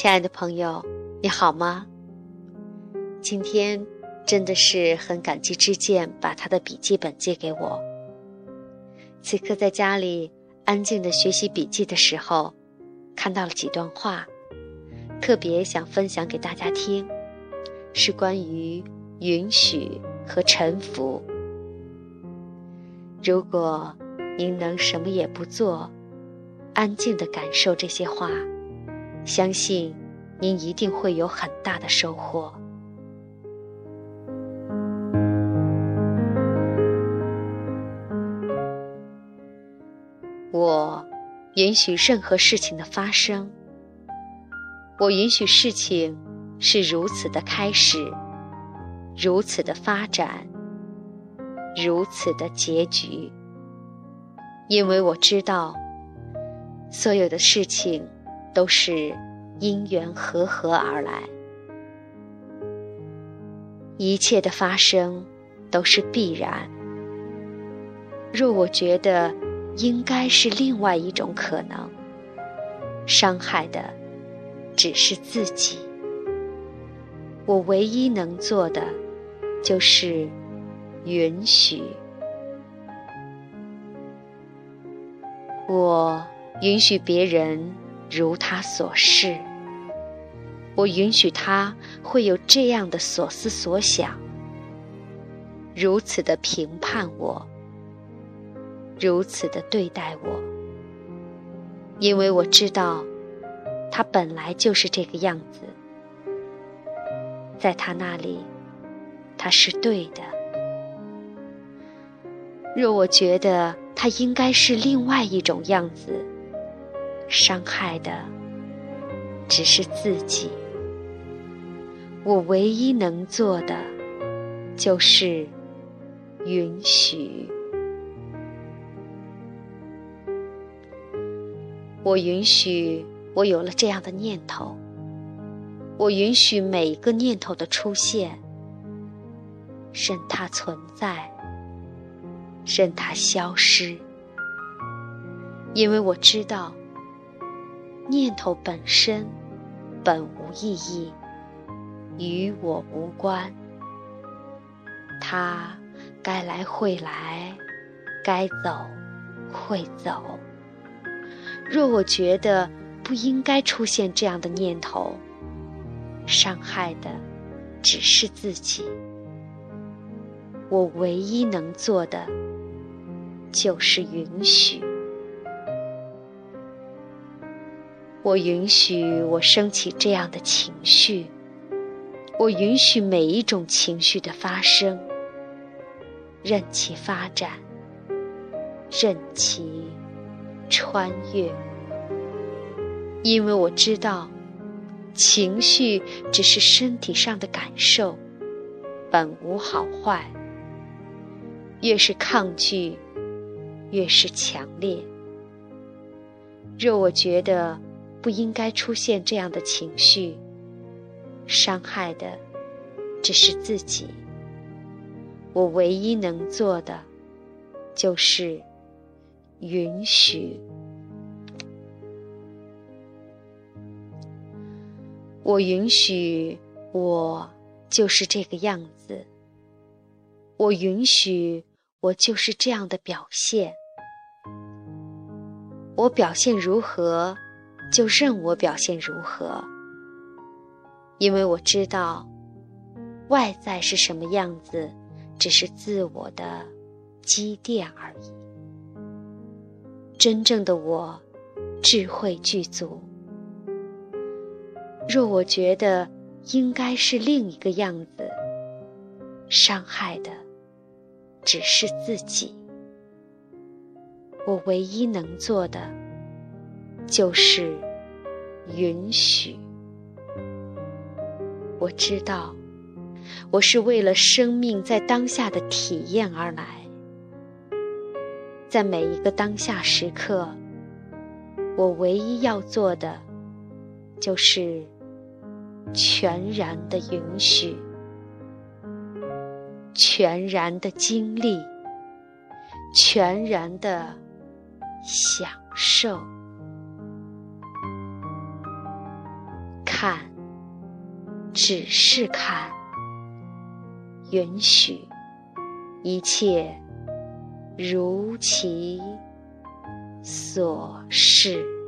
亲爱的朋友，你好吗？今天真的是很感激之见把他的笔记本借给我。此刻在家里安静的学习笔记的时候，看到了几段话，特别想分享给大家听，是关于允许和臣服。如果您能什么也不做，安静的感受这些话，相信您一定会有很大的收获。我允许任何事情的发生，我允许事情是如此的开始，如此的发展，如此的结局，因为我知道，所有的事情都是因缘和合而来，一切的发生都是必然。若我觉得，应该是另外一种可能。伤害的只是自己。我唯一能做的，就是允许。我允许别人如他所示。我允许他会有这样的所思所想，如此的评判我。如此的对待我，因为我知道，他本来就是这个样子，在他那里，他是对的。若我觉得他应该是另外一种样子，伤害的只是自己。我唯一能做的，就是允许。我允许我有了这样的念头，我允许每一个念头的出现，任它存在，任它消失，因为我知道，念头本身本无意义，与我无关，它该来会来，该走会走。若我觉得不应该出现这样的念头，伤害的只是自己。我唯一能做的就是允许。我允许我升起这样的情绪，我允许每一种情绪的发生，任其发展，任其。穿越，因为我知道，情绪只是身体上的感受，本无好坏。越是抗拒，越是强烈。若我觉得不应该出现这样的情绪，伤害的只是自己。我唯一能做的，就是。允许，我允许我就是这个样子。我允许我就是这样的表现。我表现如何，就任我表现如何。因为我知道，外在是什么样子，只是自我的积淀而已。真正的我，智慧具足。若我觉得应该是另一个样子，伤害的只是自己。我唯一能做的，就是允许。我知道，我是为了生命在当下的体验而来。在每一个当下时刻，我唯一要做的，就是全然的允许，全然的经历，全然的享受。看，只是看，允许一切如其所是。